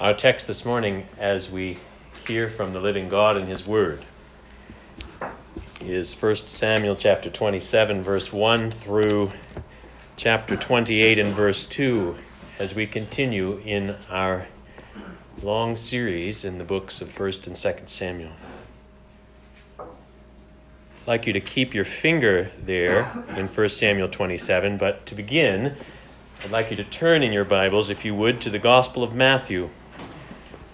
Our text this morning, as we hear from the living God and His Word, is 1 Samuel chapter 27, verse 1 through chapter 28 and verse 2, as we continue in our long series in the books of 1st and 2nd Samuel. I'd like you to keep your finger there in 1 Samuel 27, but to begin, I'd like you to turn in your Bibles, if you would, to the Gospel of Matthew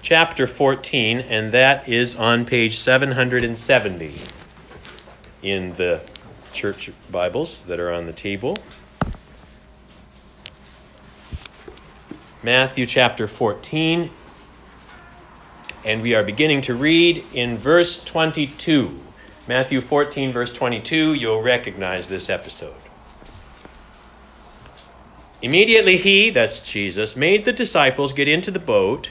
chapter 14, and that is on page 770 in the church Bibles that are on the table. Matthew chapter 14, and we are beginning to read in verse 22. Matthew 14, verse 22, you'll recognize this episode. Immediately he, that's Jesus, made the disciples get into the boat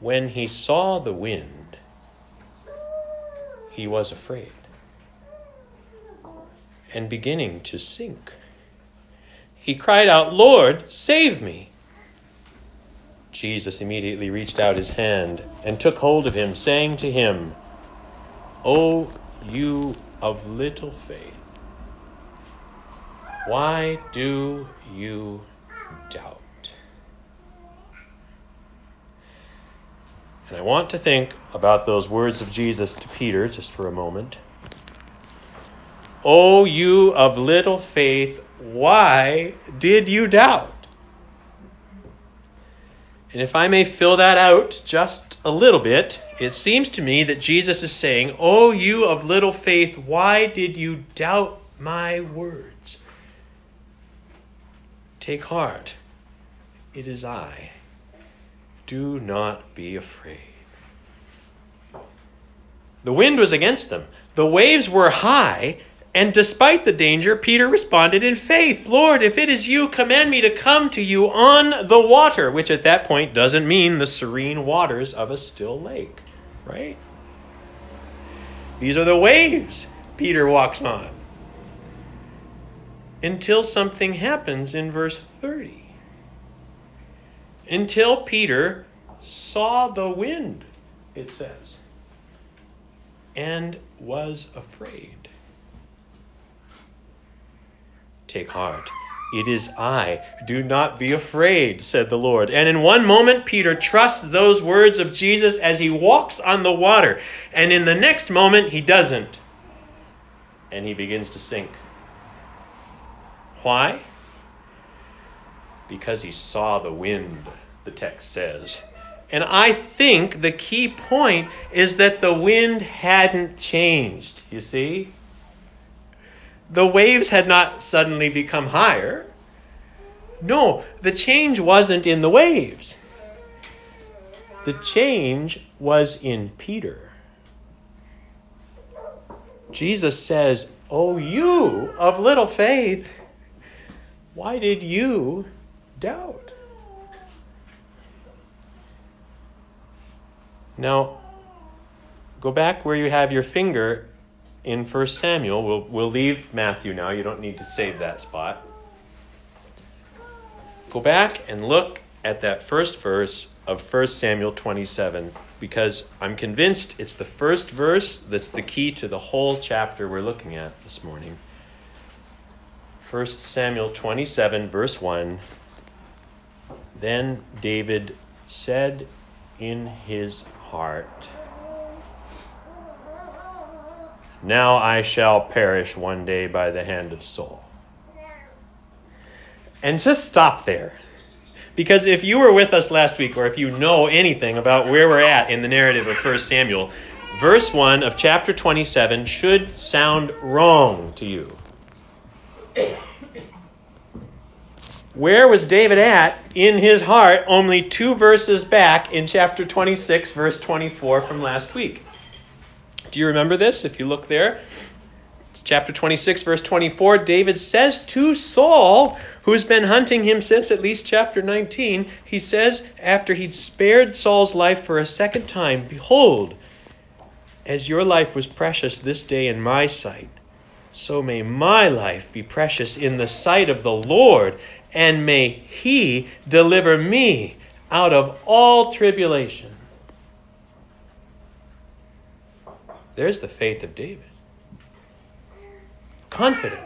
when he saw the wind, he was afraid and beginning to sink. He cried out, Lord, save me. Jesus immediately reached out his hand and took hold of him, saying to him, O you of little faith, why do you doubt? And I want to think about those words of Jesus to Peter just for a moment. O you of little faith, why did you doubt? And if I may fill that out just a little bit, it seems to me that Jesus is saying, O you of little faith, why did you doubt my words? Take heart, it is I. Do not be afraid. The wind was against them, the waves were high, and despite the danger, Peter responded in faith Lord, if it is you, command me to come to you on the water, which at that point doesn't mean the serene waters of a still lake, right? These are the waves Peter walks on. Until something happens in verse 30 until Peter saw the wind, it says, and was afraid. Take heart. It is I. Do not be afraid, said the Lord. And in one moment, Peter trusts those words of Jesus as he walks on the water. And in the next moment, he doesn't. And he begins to sink. Why? Because he saw the wind, the text says. And I think the key point is that the wind hadn't changed, you see? The waves had not suddenly become higher. No, the change wasn't in the waves. The change was in Peter. Jesus says, Oh, you of little faith, why did you doubt. Now, go back where you have your finger in 1 Samuel. We'll, we'll leave Matthew now. You don't need to save that spot. Go back and look at that first verse of 1 Samuel 27 because I'm convinced it's the first verse that's the key to the whole chapter we're looking at this morning. 1 Samuel 27, verse 1 then David said in his heart, Now I shall perish one day by the hand of Saul. And just stop there. Because if you were with us last week, or if you know anything about where we're at in the narrative of 1 Samuel, verse 1 of chapter 27 should sound wrong to you. Where was David at in his heart only two verses back in chapter 26, verse 24 from last week? Do you remember this? If you look there, chapter 26, verse 24, David says to Saul, who's been hunting him since at least chapter 19, he says, after he'd spared Saul's life for a second time, Behold, as your life was precious this day in my sight, so may my life be precious in the sight of the Lord, and may he deliver me out of all tribulation. There's the faith of David. Confident,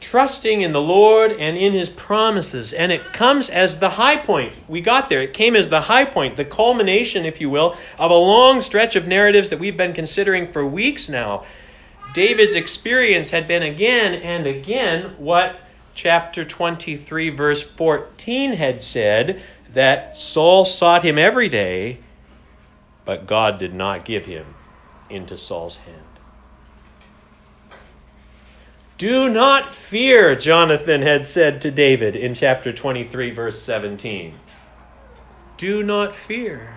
trusting in the Lord and in his promises. And it comes as the high point. We got there. It came as the high point, the culmination, if you will, of a long stretch of narratives that we've been considering for weeks now. David's experience had been again and again what chapter 23, verse 14 had said that Saul sought him every day, but God did not give him into Saul's hand. Do not fear, Jonathan had said to David in chapter 23, verse 17. Do not fear.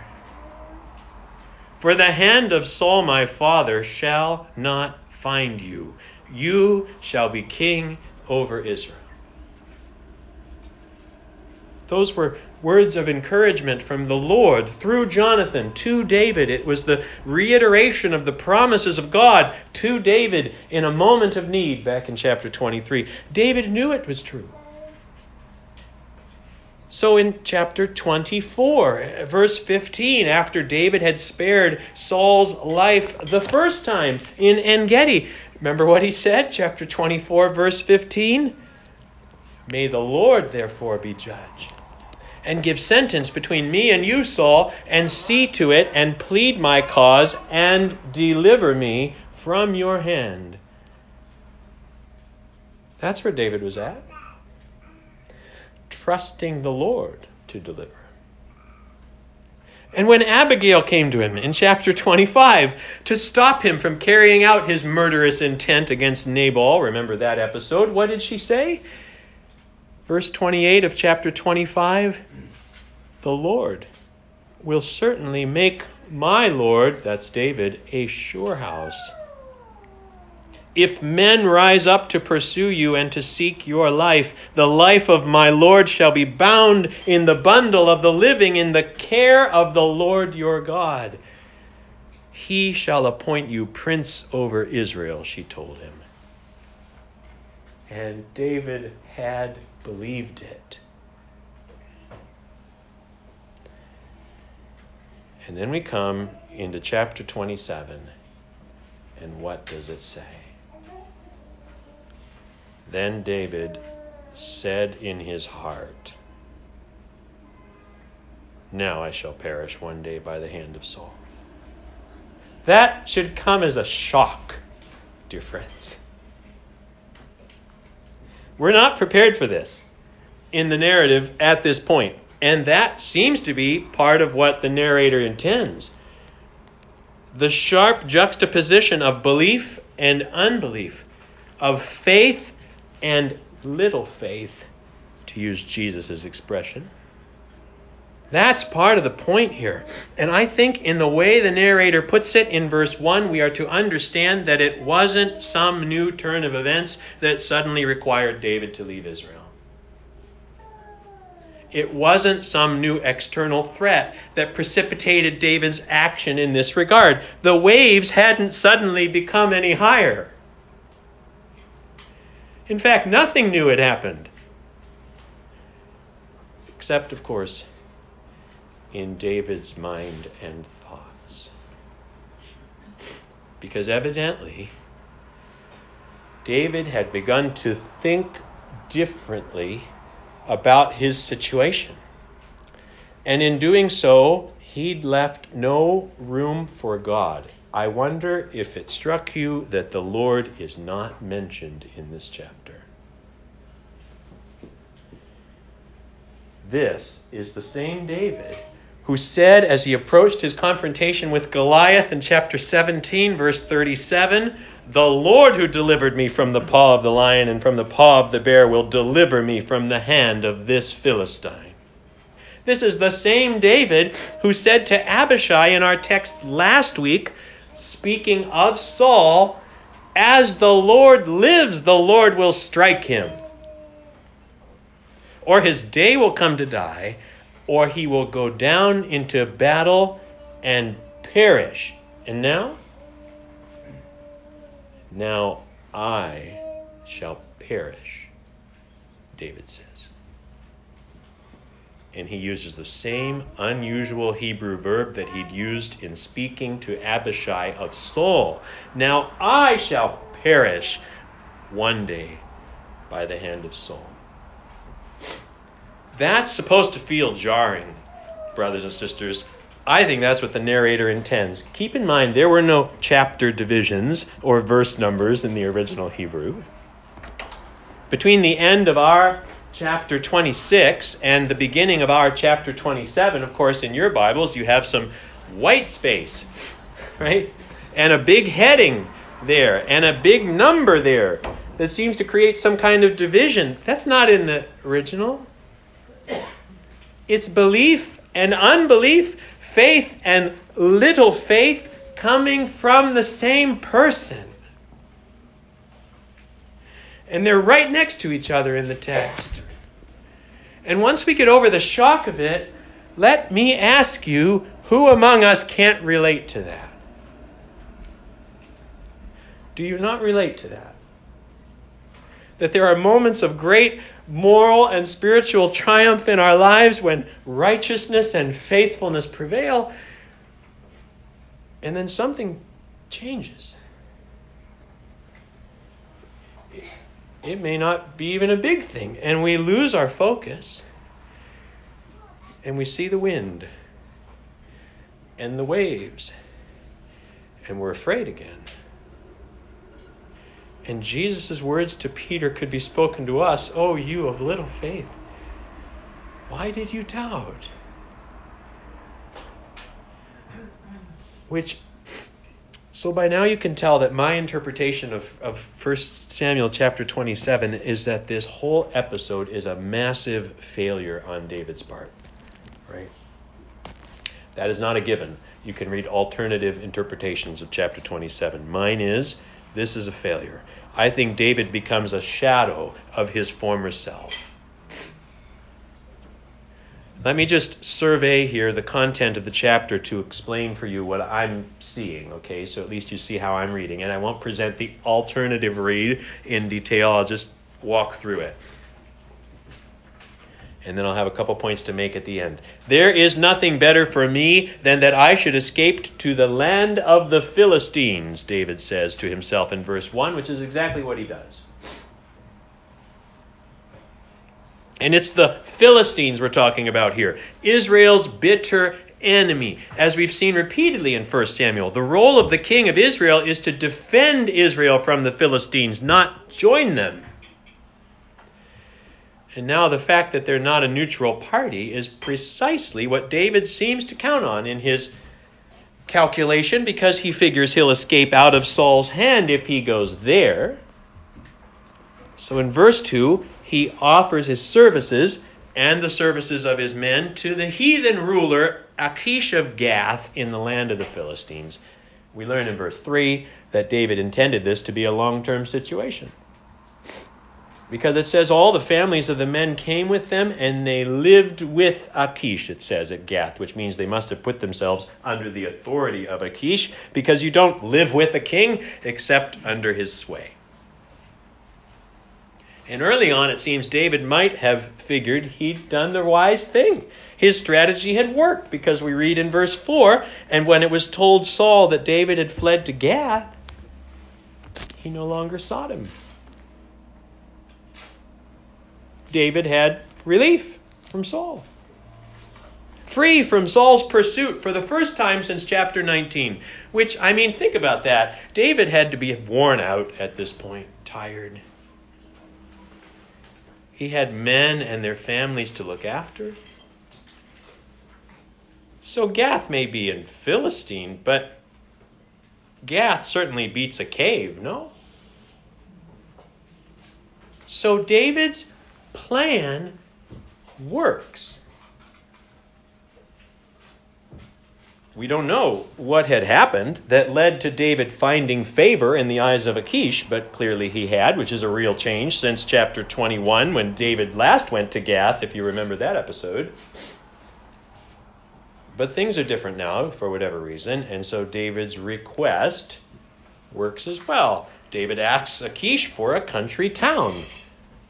For the hand of Saul my father shall not find you. You shall be king over Israel. Those were words of encouragement from the Lord through Jonathan to David. It was the reiteration of the promises of God to David in a moment of need back in chapter 23. David knew it was true. So in chapter 24, verse 15, after David had spared Saul's life the first time in En Gedi, remember what he said? Chapter 24, verse 15. May the Lord therefore be judge and give sentence between me and you, Saul, and see to it and plead my cause and deliver me from your hand. That's where David was at. Trusting the Lord to deliver. And when Abigail came to him in chapter 25 to stop him from carrying out his murderous intent against Nabal, remember that episode, what did she say? Verse 28 of chapter 25 The Lord will certainly make my Lord, that's David, a sure house. If men rise up to pursue you and to seek your life, the life of my Lord shall be bound in the bundle of the living in the care of the Lord your God. He shall appoint you prince over Israel, she told him. And David had believed it. And then we come into chapter 27, and what does it say? Then David said in his heart, Now I shall perish one day by the hand of Saul. That should come as a shock, dear friends. We're not prepared for this in the narrative at this point. And that seems to be part of what the narrator intends. The sharp juxtaposition of belief and unbelief, of faith and little faith, to use Jesus' expression. That's part of the point here. And I think in the way the narrator puts it in verse 1, we are to understand that it wasn't some new turn of events that suddenly required David to leave Israel. It wasn't some new external threat that precipitated David's action in this regard. The waves hadn't suddenly become any higher. In fact, nothing new had happened. Except, of course, in David's mind and thoughts. Because evidently, David had begun to think differently about his situation. And in doing so, he'd left no room for God I wonder if it struck you that the Lord is not mentioned in this chapter. This is the same David who said as he approached his confrontation with Goliath in chapter 17, verse 37, The Lord who delivered me from the paw of the lion and from the paw of the bear will deliver me from the hand of this Philistine. This is the same David who said to Abishai in our text last week, speaking of Saul, As the Lord lives, the Lord will strike him or his day will come to die, or he will go down into battle and perish. And now? Now I shall perish, David says. And he uses the same unusual Hebrew verb that he'd used in speaking to Abishai of Saul. Now I shall perish one day by the hand of Saul. That's supposed to feel jarring, brothers and sisters. I think that's what the narrator intends. Keep in mind, there were no chapter divisions or verse numbers in the original Hebrew. Between the end of our chapter 26 and the beginning of our chapter 27, of course, in your Bibles, you have some white space, right? And a big heading there, and a big number there that seems to create some kind of division. That's not in the original. It's belief and unbelief, faith and little faith coming from the same person. And they're right next to each other in the text. And once we get over the shock of it, let me ask you who among us can't relate to that? Do you not relate to that? That there are moments of great moral and spiritual triumph in our lives when righteousness and faithfulness prevail, and then something changes. It may not be even a big thing, and we lose our focus, and we see the wind and the waves, and we're afraid again. And Jesus' words to Peter could be spoken to us Oh, you of little faith, why did you doubt? Which, so by now you can tell that my interpretation of, of 1 Samuel chapter 27 is that this whole episode is a massive failure on David's part. Right? That is not a given. You can read alternative interpretations of chapter 27. Mine is this is a failure. I think David becomes a shadow of his former self. Let me just survey here the content of the chapter to explain for you what I'm seeing, okay? So at least you see how I'm reading. And I won't present the alternative read in detail, I'll just walk through it and then I'll have a couple points to make at the end. There is nothing better for me than that I should escape to the land of the Philistines, David says to himself in verse 1, which is exactly what he does. And it's the Philistines we're talking about here. Israel's bitter enemy. As we've seen repeatedly in 1 Samuel, the role of the king of Israel is to defend Israel from the Philistines, not join them. And now the fact that they're not a neutral party is precisely what David seems to count on in his calculation because he figures he'll escape out of Saul's hand if he goes there. So in verse 2, he offers his services and the services of his men to the heathen ruler Achish of Gath in the land of the Philistines. We learn in verse 3 that David intended this to be a long term situation. Because it says all the families of the men came with them and they lived with Achish, it says at Gath, which means they must have put themselves under the authority of Achish because you don't live with a king except under his sway. And early on, it seems David might have figured he'd done the wise thing. His strategy had worked because we read in verse 4 and when it was told Saul that David had fled to Gath, he no longer sought him. David had relief from Saul. free from Saul's pursuit for the first time since chapter 19. Which, I mean, think about that. David had to be worn out at this point, tired. He had men and their families to look after. So Gath may be in Philistine, but Gath certainly beats a cave, no? So David's plan works. We don't know what had happened that led to David finding favor in the eyes of Achish, but clearly he had, which is a real change since chapter 21 when David last went to Gath, if you remember that episode. But things are different now for whatever reason, and so David's request works as well. David asks Achish for a country town,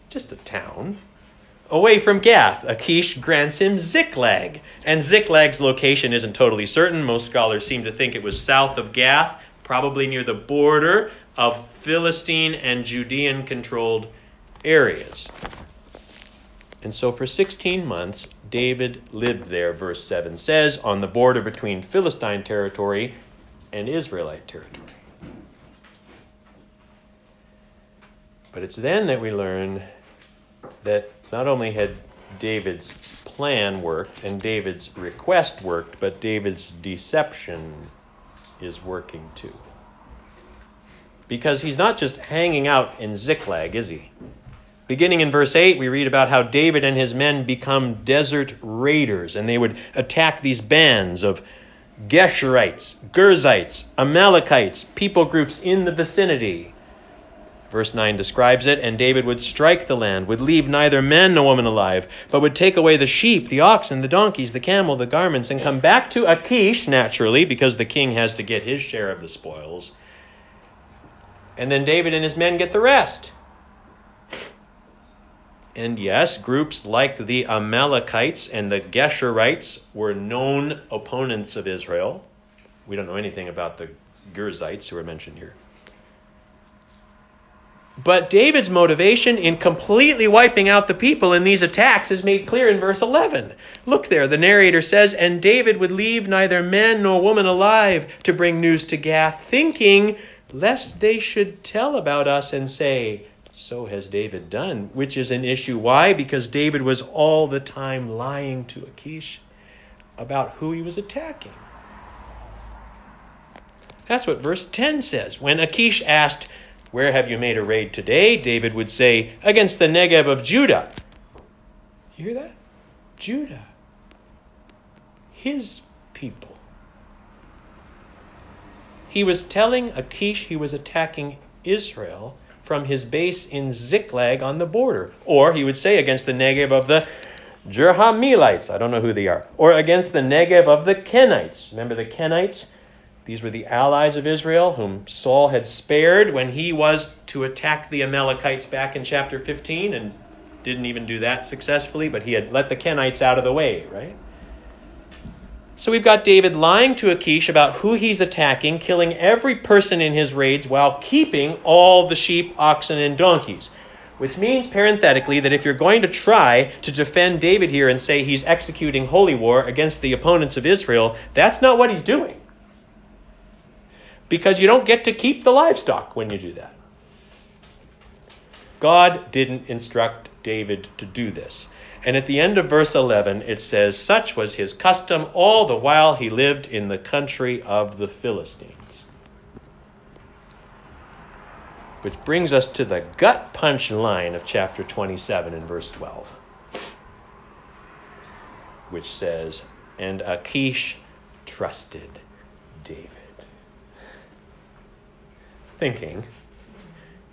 just a town, away from Gath. Achish grants him Ziklag, and Ziklag's location isn't totally certain. Most scholars seem to think it was south of Gath, probably near the border of Philistine and Judean controlled areas. And so for 16 months, David lived there, verse 7 says, on the border between Philistine territory and Israelite territory. But it's then that we learn that not only had David's plan worked and David's request worked, but David's deception is working too. Because he's not just hanging out in Ziklag, is he? Beginning in verse 8, we read about how David and his men become desert raiders, and they would attack these bands of Geshurites, Girzites, Amalekites, people groups in the vicinity. Verse 9 describes it, and David would strike the land, would leave neither man nor woman alive, but would take away the sheep, the oxen, the donkeys, the camel, the garments, and come back to Achish, naturally, because the king has to get his share of the spoils. And then David and his men get the rest. And yes, groups like the Amalekites and the Geshurites were known opponents of Israel. We don't know anything about the Girzites who are mentioned here. But David's motivation in completely wiping out the people in these attacks is made clear in verse 11. Look there, the narrator says, And David would leave neither man nor woman alive to bring news to Gath, thinking lest they should tell about us and say, So has David done, which is an issue. Why? Because David was all the time lying to Achish about who he was attacking. That's what verse 10 says. When Achish asked, where have you made a raid today? David would say, Against the Negev of Judah. You hear that? Judah. His people. He was telling Achish he was attacking Israel from his base in Ziklag on the border. Or he would say against the Negev of the Jerahmeelites. I don't know who they are. Or against the Negev of the Kenites. Remember the Kenites? These were the allies of Israel whom Saul had spared when he was to attack the Amalekites back in chapter 15 and didn't even do that successfully, but he had let the Kenites out of the way, right? So we've got David lying to Achish about who he's attacking, killing every person in his raids while keeping all the sheep, oxen, and donkeys. Which means, parenthetically, that if you're going to try to defend David here and say he's executing holy war against the opponents of Israel, that's not what he's doing because you don't get to keep the livestock when you do that. God didn't instruct David to do this. And at the end of verse 11, it says, Such was his custom all the while he lived in the country of the Philistines. Which brings us to the gut punch line of chapter 27 and verse 12, which says, And Achish trusted David thinking,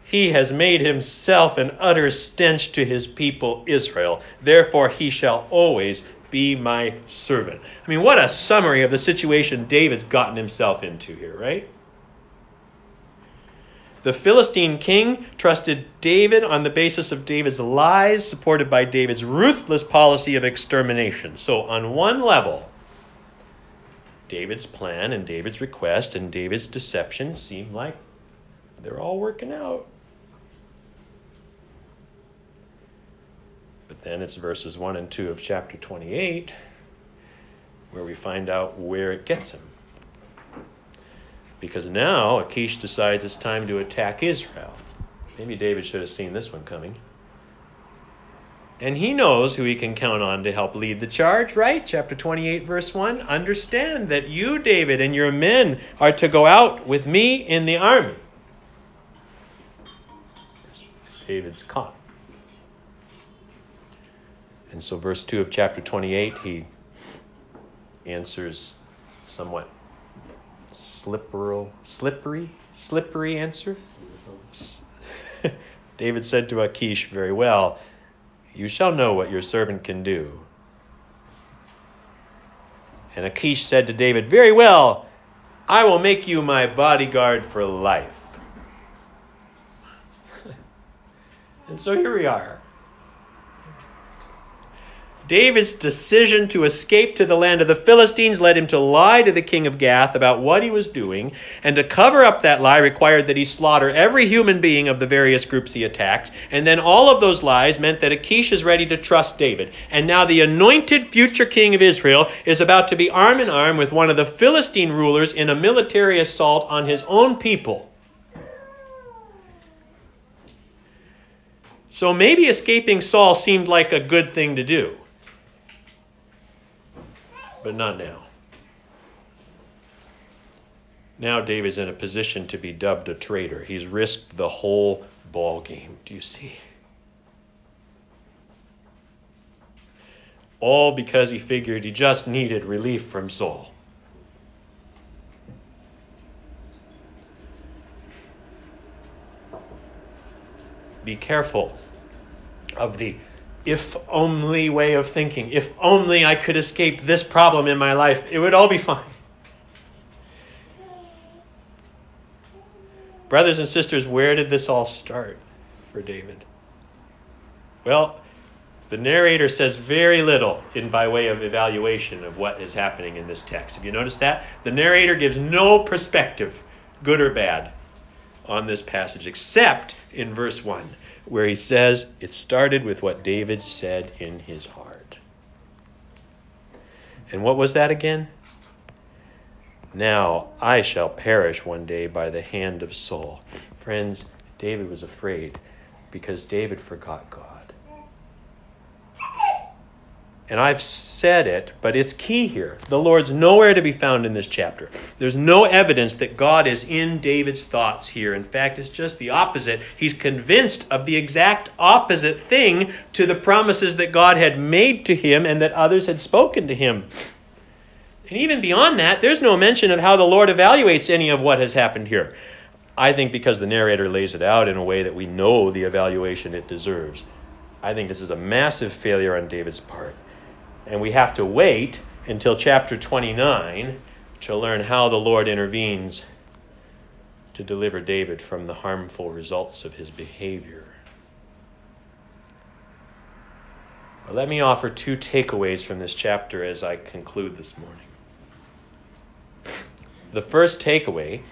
He has made himself an utter stench to his people Israel. Therefore, he shall always be my servant. I mean, what a summary of the situation David's gotten himself into here, right? The Philistine king trusted David on the basis of David's lies, supported by David's ruthless policy of extermination. So, on one level, David's plan and David's request and David's deception seem like they're all working out. But then it's verses 1 and 2 of chapter 28 where we find out where it gets him. Because now Achish decides it's time to attack Israel. Maybe David should have seen this one coming. And he knows who he can count on to help lead the charge, right? Chapter 28, verse 1. Understand that you, David, and your men are to go out with me in the army. David's caught. And so, verse 2 of chapter 28, he answers somewhat slippery, slippery, slippery answer. David said to Achish very well, You shall know what your servant can do. And Achish said to David, Very well, I will make you my bodyguard for life. And so here we are. David's decision to escape to the land of the Philistines led him to lie to the king of Gath about what he was doing, and to cover up that lie required that he slaughter every human being of the various groups he attacked. And then all of those lies meant that Achish is ready to trust David. And now the anointed future king of Israel is about to be arm in arm with one of the Philistine rulers in a military assault on his own people. So maybe escaping Saul seemed like a good thing to do but not now. Now David's in a position to be dubbed a traitor. He's risked the whole ball game. Do you see? All because he figured he just needed relief from Saul. Be careful of the if only way of thinking. If only I could escape this problem in my life, it would all be fine. Brothers and sisters, where did this all start for David? Well, the narrator says very little in by way of evaluation of what is happening in this text. Have you noticed that? The narrator gives no perspective, good or bad, on this passage, except in verse 1 where he says it started with what David said in his heart. And what was that again? Now I shall perish one day by the hand of Saul. Friends, David was afraid because David forgot God. And I've said it, but it's key here. The Lord's nowhere to be found in this chapter. There's no evidence that God is in David's thoughts here. In fact, it's just the opposite. He's convinced of the exact opposite thing to the promises that God had made to him and that others had spoken to him. And even beyond that, there's no mention of how the Lord evaluates any of what has happened here. I think because the narrator lays it out in a way that we know the evaluation it deserves. I think this is a massive failure on David's part. And we have to wait until chapter 29 to learn how the Lord intervenes to deliver David from the harmful results of his behavior. Well, let me offer two takeaways from this chapter as I conclude this morning. The first takeaway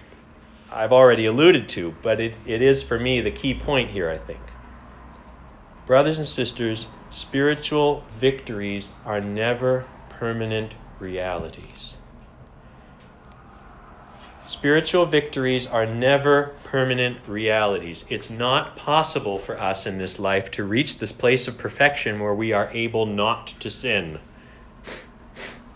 I've already alluded to, but it, it is for me the key point here, I think. Brothers and sisters, spiritual victories are never permanent realities. Spiritual victories are never permanent realities. It's not possible for us in this life to reach this place of perfection where we are able not to sin.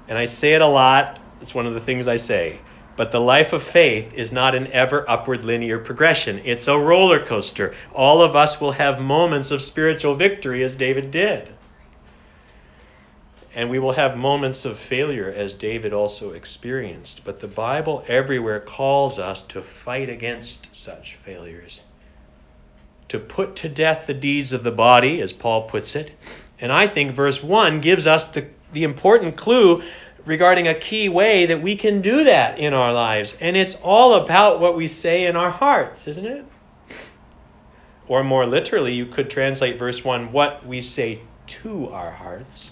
And I say it a lot, it's one of the things I say. But the life of faith is not an ever upward linear progression. It's a roller coaster. All of us will have moments of spiritual victory as David did. And we will have moments of failure as David also experienced. But the Bible everywhere calls us to fight against such failures, to put to death the deeds of the body, as Paul puts it. And I think verse 1 gives us the, the important clue regarding a key way that we can do that in our lives. And it's all about what we say in our hearts, isn't it? Or more literally, you could translate verse 1 what we say to our hearts.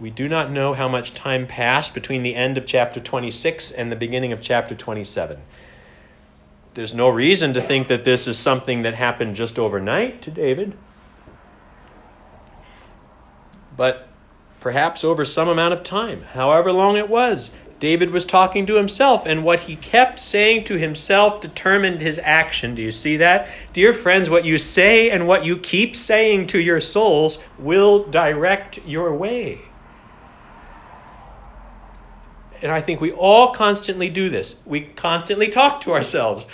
We do not know how much time passed between the end of chapter 26 and the beginning of chapter 27. There's no reason to think that this is something that happened just overnight to David. But perhaps over some amount of time, however long it was. David was talking to himself, and what he kept saying to himself determined his action. Do you see that? Dear friends, what you say and what you keep saying to your souls will direct your way. And I think we all constantly do this. We constantly talk to ourselves.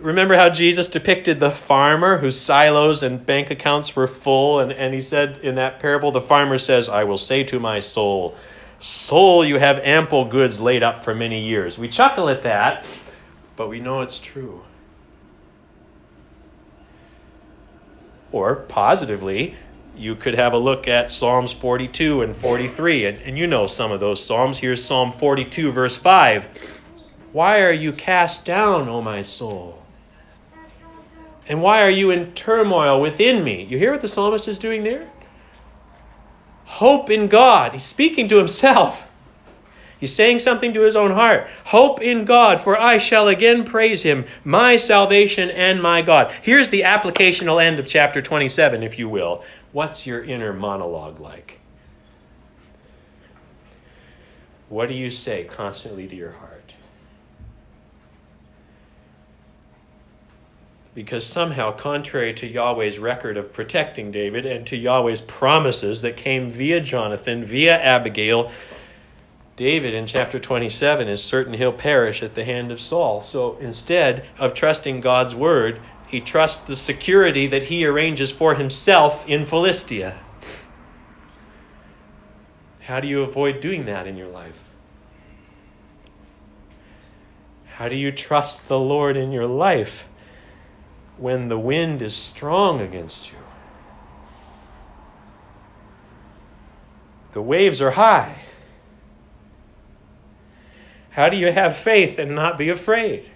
Remember how Jesus depicted the farmer whose silos and bank accounts were full? And, and he said in that parable, the farmer says, I will say to my soul, Soul, you have ample goods laid up for many years. We chuckle at that, but we know it's true. Or positively, you could have a look at Psalms 42 and 43, and, and you know some of those Psalms. Here's Psalm 42, verse 5. Why are you cast down, O my soul? And why are you in turmoil within me? You hear what the psalmist is doing there? Hope in God. He's speaking to himself. He's saying something to his own heart. Hope in God, for I shall again praise him, my salvation and my God. Here's the applicational end of chapter 27, if you will. What's your inner monologue like? What do you say constantly to your heart? Because somehow, contrary to Yahweh's record of protecting David and to Yahweh's promises that came via Jonathan, via Abigail, David in chapter 27 is certain he'll perish at the hand of Saul. So instead of trusting God's word, he trusts the security that he arranges for himself in Philistia. How do you avoid doing that in your life? How do you trust the Lord in your life? When the wind is strong against you. The waves are high. How do you have faith and not be afraid?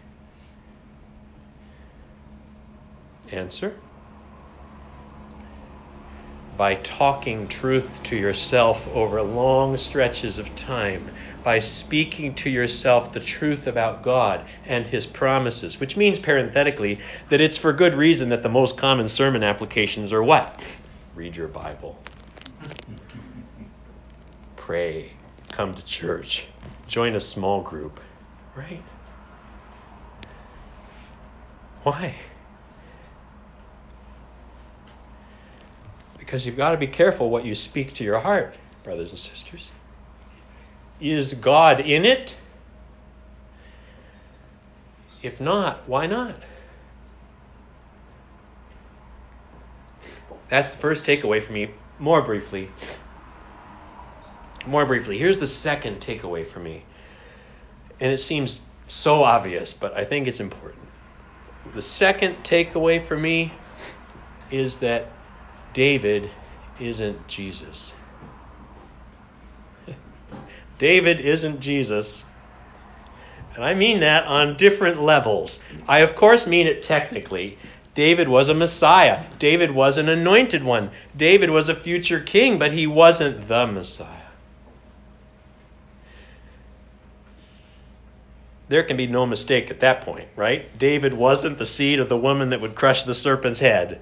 Answer by talking truth to yourself over long stretches of time by speaking to yourself the truth about God and His promises, which means parenthetically that it's for good reason that the most common sermon applications are what? Read your Bible, pray, come to church, join a small group, right? Why? Because you've got to be careful what you speak to your heart, brothers and sisters. Is God in it? If not, why not? That's the first takeaway for me. More briefly. More briefly. Here's the second takeaway for me. And it seems so obvious, but I think it's important. The second takeaway for me is that David isn't Jesus. David isn't Jesus. And I mean that on different levels. I, of course, mean it technically. David was a Messiah. David was an anointed one. David was a future king, but he wasn't the Messiah. There can be no mistake at that point, right? David wasn't the seed of the woman that would crush the serpent's head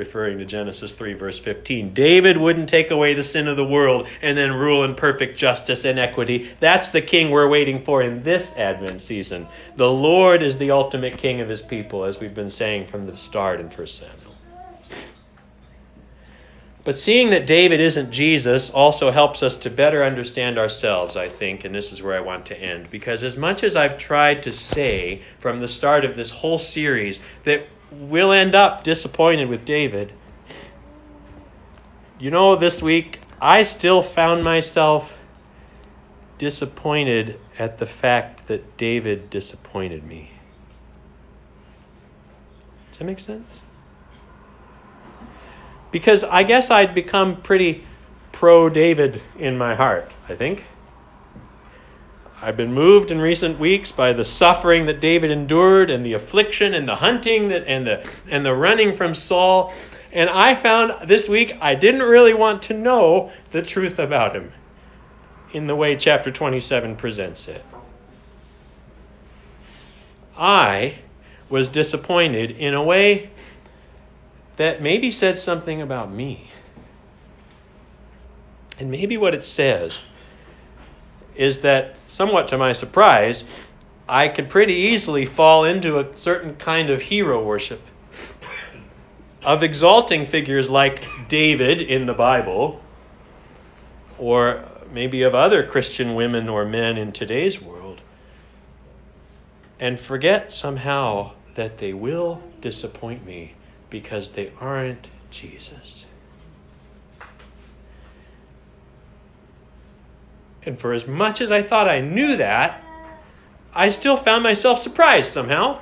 referring to Genesis 3, verse 15. David wouldn't take away the sin of the world and then rule in perfect justice and equity. That's the king we're waiting for in this Advent season. The Lord is the ultimate king of his people, as we've been saying from the start in 1 Samuel. But seeing that David isn't Jesus also helps us to better understand ourselves, I think, and this is where I want to end. Because as much as I've tried to say from the start of this whole series that we'll end up disappointed with David. You know, this week I still found myself disappointed at the fact that David disappointed me. Does that make sense? Because I guess I'd become pretty pro David in my heart, I think. I've been moved in recent weeks by the suffering that David endured and the affliction and the hunting that, and the and the running from Saul. And I found this week I didn't really want to know the truth about him in the way chapter 27 presents it. I was disappointed in a way that maybe said something about me. And maybe what it says is that, somewhat to my surprise, I could pretty easily fall into a certain kind of hero worship of exalting figures like David in the Bible, or maybe of other Christian women or men in today's world, and forget somehow that they will disappoint me because they aren't Jesus. And for as much as I thought I knew that, I still found myself surprised somehow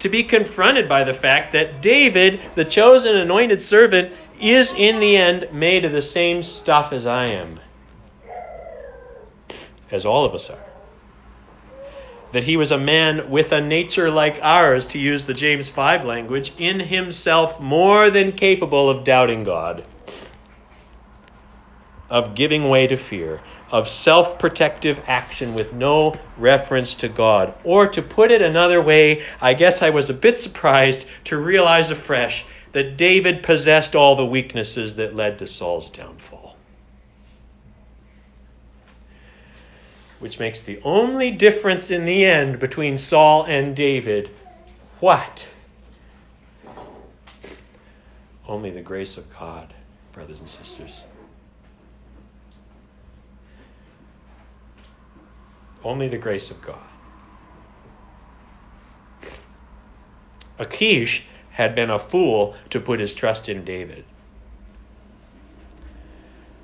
to be confronted by the fact that David, the chosen anointed servant, is in the end made of the same stuff as I am, as all of us are. That he was a man with a nature like ours, to use the James 5 language, in himself more than capable of doubting God, of giving way to fear, of self protective action with no reference to God. Or to put it another way, I guess I was a bit surprised to realize afresh that David possessed all the weaknesses that led to Saul's downfall. Which makes the only difference in the end between Saul and David what? Only the grace of God, brothers and sisters. Only the grace of God. Achish had been a fool to put his trust in David.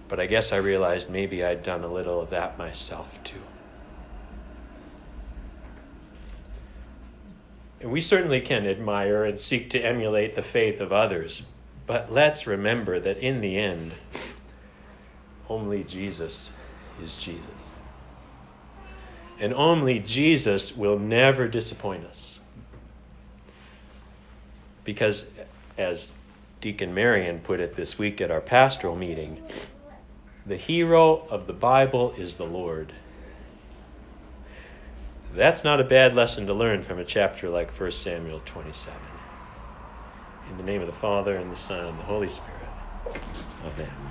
But I guess I realized maybe I'd done a little of that myself too. And we certainly can admire and seek to emulate the faith of others, but let's remember that in the end, only Jesus is Jesus. And only Jesus will never disappoint us. Because, as Deacon Marion put it this week at our pastoral meeting, the hero of the Bible is the Lord. That's not a bad lesson to learn from a chapter like 1 Samuel 27. In the name of the Father, and the Son, and the Holy Spirit. Amen.